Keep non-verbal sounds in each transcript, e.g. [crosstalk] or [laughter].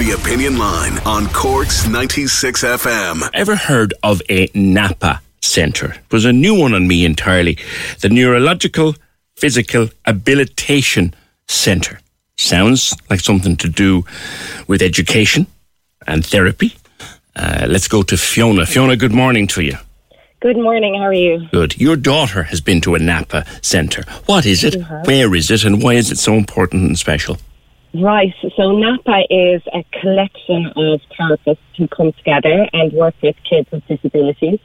The Opinion Line on Cork's 96 FM. Ever heard of a NAPA centre? It was a new one on me entirely. The Neurological Physical Habilitation Centre. Sounds like something to do with education and therapy. Uh, let's go to Fiona. Fiona, good morning to you. Good morning. How are you? Good. Your daughter has been to a NAPA centre. What is it? Where is it? And why is it so important and special? Right. So NAPA is a collection of therapists who come together and work with kids with disabilities.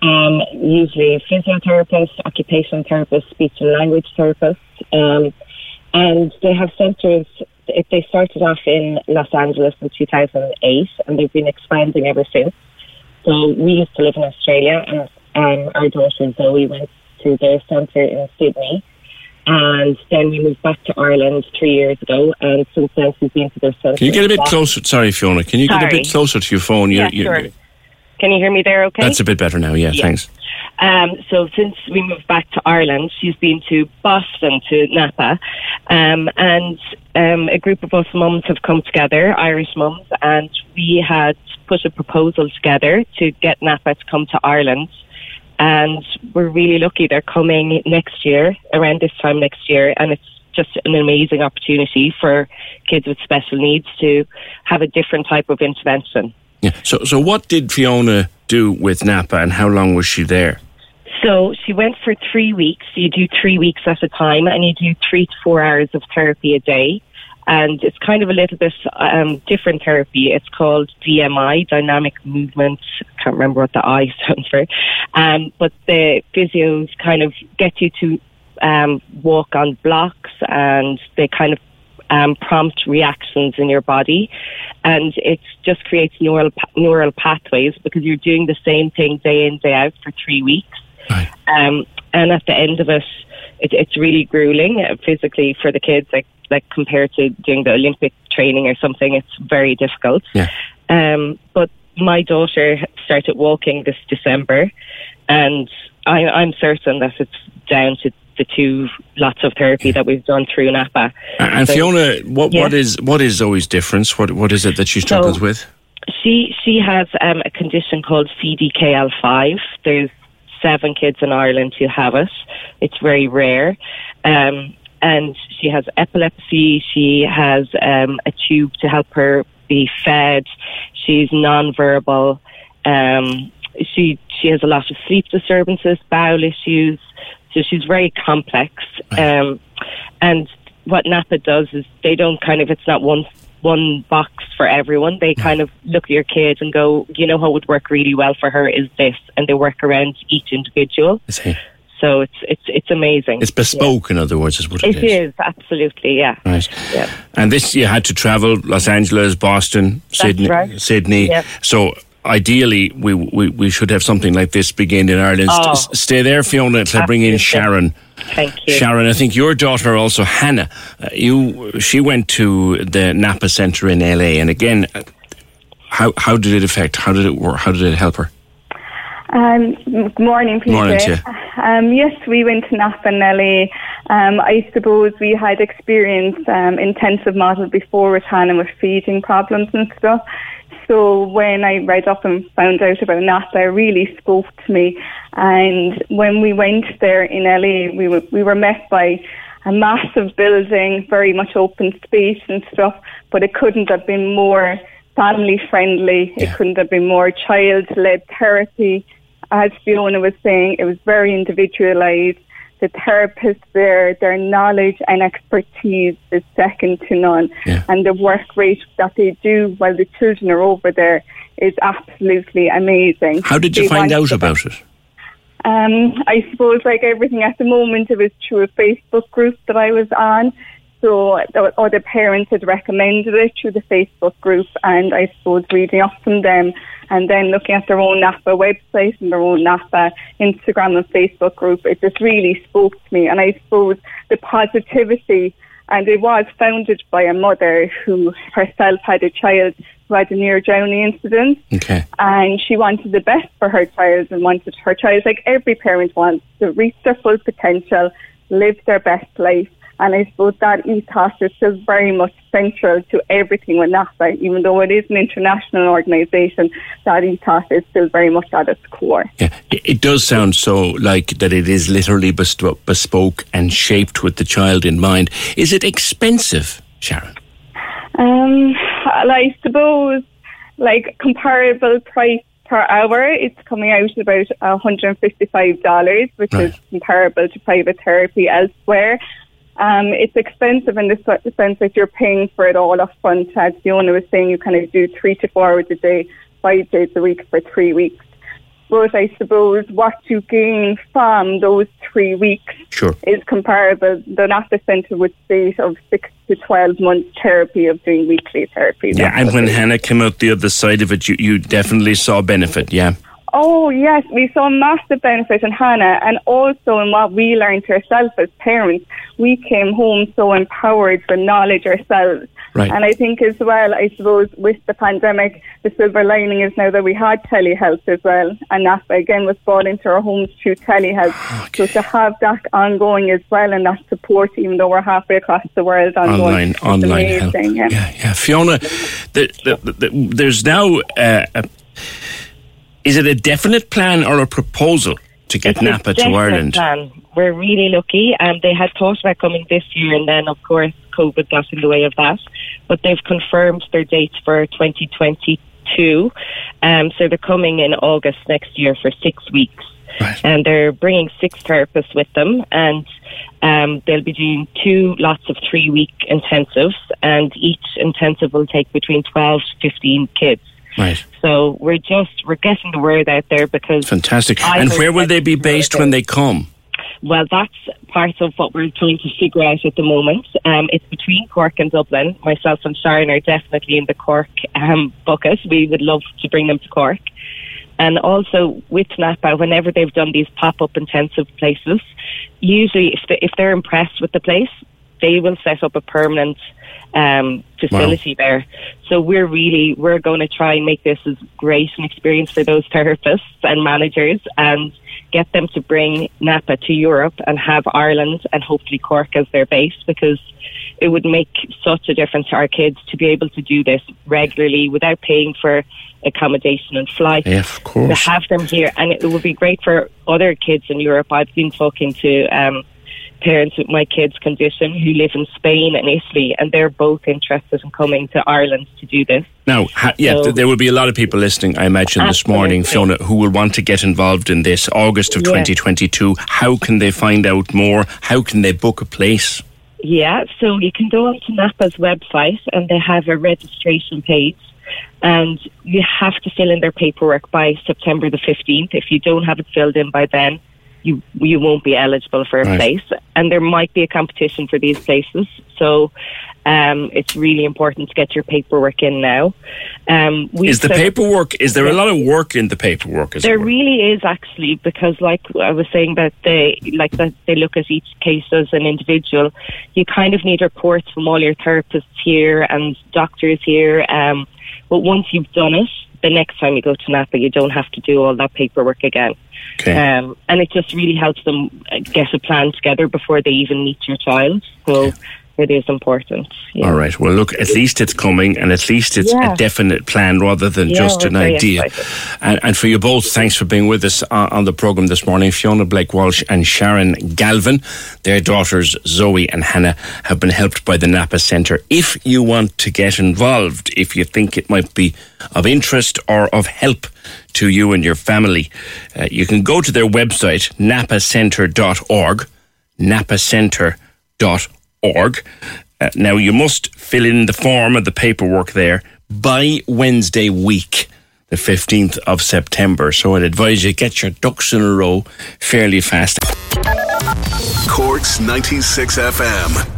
Um, usually physiotherapists, occupational therapists, speech and language therapists. Um, and they have centres, they started off in Los Angeles in 2008 and they've been expanding ever since. So we used to live in Australia and um, our daughter Zoe went to their centre in Sydney. And then we moved back to Ireland three years ago, and since then she's been to their centre. Can you get a bit closer? Sorry, Fiona. Can you get a bit closer to your phone? Yeah, sure. Can you hear me there okay? That's a bit better now. Yeah, Yeah. thanks. Um, so since we moved back to Ireland, she's been to Boston, to Napa, um, and um, a group of us mums have come together, Irish mums, and we had put a proposal together to get Napa to come to Ireland. And we're really lucky they're coming next year, around this time next year, and it's just an amazing opportunity for kids with special needs to have a different type of intervention. Yeah. So, so what did Fiona do with Napa, and how long was she there? So she went for three weeks. You do three weeks at a time, and you do three to four hours of therapy a day. And it's kind of a little bit um, different therapy. It's called DMI, dynamic movement. Can't remember what the I [laughs] stands for. Um, but the physios kind of get you to um, walk on blocks, and they kind of um, prompt reactions in your body, and it just creates neural neural pathways because you're doing the same thing day in day out for three weeks. Um, and at the end of it, it it's really grueling physically for the kids. Like like compared to doing the Olympic training or something, it's very difficult. Yeah. Um, but my daughter started walking this December, and I, I'm certain that it's down to the two lots of therapy that we've done through Napa. And So- Fiona, what Yeah. what is what is Zoe's difference? What what is it that she struggles with? She she has um, a condition called CDKL5. There's seven kids in Ireland who have it. It's very rare. Um, and she has epilepsy. She has um, a tube to help her be fed. She's nonverbal. Um, she she has a lot of sleep disturbances, bowel issues. So she's very complex. Um, and what NAPA does is they don't kind of it's not one one box for everyone. They kind of look at your kids and go, you know, what would work really well for her is this, and they work around each individual. So it's it's it's amazing. It's bespoke, in other words, is what It it is. is absolutely, yeah. Right. Yeah. And this you had to travel Los Angeles, Boston, Sydney, right. Sydney. Yep. So ideally, we, we we should have something like this begin in Ireland. Oh. S- stay there, Fiona, until I bring in Sharon. Thank you. Sharon, I think your daughter also Hannah. Uh, you she went to the Napa Centre in LA, and again, uh, how how did it affect? How did it work? How did it help her? Um, good morning, Peter. Morning to you. Um, yes, we went to Napa and LA. Um, I suppose we had experienced um, intensive model before with Hannah with feeding problems and stuff. So when I read up and found out about NAPA, it really spoke to me. And when we went there in LA, we were, we were met by a massive building, very much open space and stuff, but it couldn't have been more family friendly. Yeah. It couldn't have been more child led therapy. As Fiona was saying, it was very individualized. The therapists there, their knowledge and expertise is second to none. Yeah. And the work rate that they do while the children are over there is absolutely amazing. How did you They find out about it? um, I suppose like everything at the moment, it was through a Facebook group that I was on. So the other parents had recommended it through the Facebook group, and I suppose reading up from them, and then looking at their own NAPA website and their own NAPA Instagram and Facebook group, it just really spoke to me. And I suppose the positivity, and it was founded by a mother who herself had a child who had a near drowning incident Okay. and she wanted the best for her child and wanted her child, like every parent wants, to reach their full potential, live their best life. And I suppose that ethos is still very much central to everything with NAPA, even though it is an international organisation, that ethos is still very much at its core. Yeah, it, does sound so like that it is literally bespoke and shaped with the child in mind. Is it expensive, Sharon? Um, I suppose, like comparable price per hour, it's coming out at about $155, which is comparable to private therapy elsewhere. Um, it's expensive in the sense that you're paying for it all up front. As Fiona was saying, you kind of do three to four hours a day, five days a week for three weeks. But I suppose what you gain from those three weeks Sure. is comparable. The NAPA Centre would state of six to 12 months therapy of doing weekly therapy. Yeah, and when. Hannah came out the other side of it, you, you definitely saw benefit, yeah. Oh, yes, we saw massive benefit in Hannah and also in what we learned ourselves as parents. We came home so empowered with knowledge ourselves. Right. And I think as well, I suppose with the pandemic, the silver lining is now that we had telehealth as well. And that again was brought into our homes through telehealth. So to have that ongoing as well and that support, even though we're halfway across the world ongoing, Online, is online help. Yeah. yeah, yeah. Fiona, the, the, the, there's now, uh, a, is it a definite plan or a proposal to get It's Napa to Ireland? Plan. We're really lucky. Um, they had thought about coming this year, and then, of course, COVID got in the way of that. But they've confirmed their dates for 2022. Um, so they're coming in August next year for six weeks. Right. And they're bringing six therapists with them, and um, they'll be doing two lots of three week intensives, and each intensive will take between 12 to 15 kids. Right. So we're just we're getting the word out there because Fantastic. I and where will they be based when they come? Well, that's part of what we're trying to figure out at the moment. Um, it's between Cork and Dublin. Myself and Sharon are definitely in the Cork um, bucket. We would love to bring them to Cork. And also with Napa, whenever they've done these pop-up intensive places, usually if, they, if they're impressed with the place, they will set up a permanent um, facility there. So we're really we're going to try and make this as great an experience for those therapists and managers, and get them to bring Napa to Europe and have Ireland and hopefully Cork as their base because it would make such a difference to our kids to be able to do this regularly without paying for accommodation and flights Yeah, of to have them here, and it would be great for other kids in Europe. I've been talking to um, parents with my kids' condition who live in Spain and Italy, and they're both interested in coming to Ireland to do this. Now, ha- yeah, So- th- there will be a lot of people listening, I imagine, this morning, Fiona, who will want to get involved in this August of Yeah. 2022. How can they find out more? How can they book a place? Yeah, so you can go onto NAPA's website and they have a registration page. And you have to fill in their paperwork by September the 15th. If you don't have it filled in by then, you you won't be eligible for a Right. place. And there might be a competition for these places. So um, it's really important to get your paperwork in now. Um, we Is the paperwork, is there a lot of work in the paperwork? As there really is actually because, like I was saying, that they like that they look at each case as an individual. You kind of need reports from all your therapists here and doctors here. Um, but once you've done it, the next time you go to Napa, you don't have to do all that paperwork again. Okay. Um, and it just really helps them uh, get a plan together before they even meet your child. So it is important. Yeah. All right. Well, look, at least it's coming and at least it's Yeah. a definite plan rather than Yeah, just an idea. And, and for you both, thanks for being with us on, on the programme this morning. Fiona Blake Walsh and Sharon Galvin, their daughters Zoe and Hannah, have been helped by the Napa Centre. If you want to get involved, if you think it might be of interest or of help to you and your family, uh, you can go to their website, napacentre.org, napacentre.org. Uh, now, you must fill in the form of the paperwork there by Wednesday week, the 15th of September. So I'd advise you get your ducks in a row fairly fast. Corks 96 FM.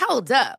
Hold up.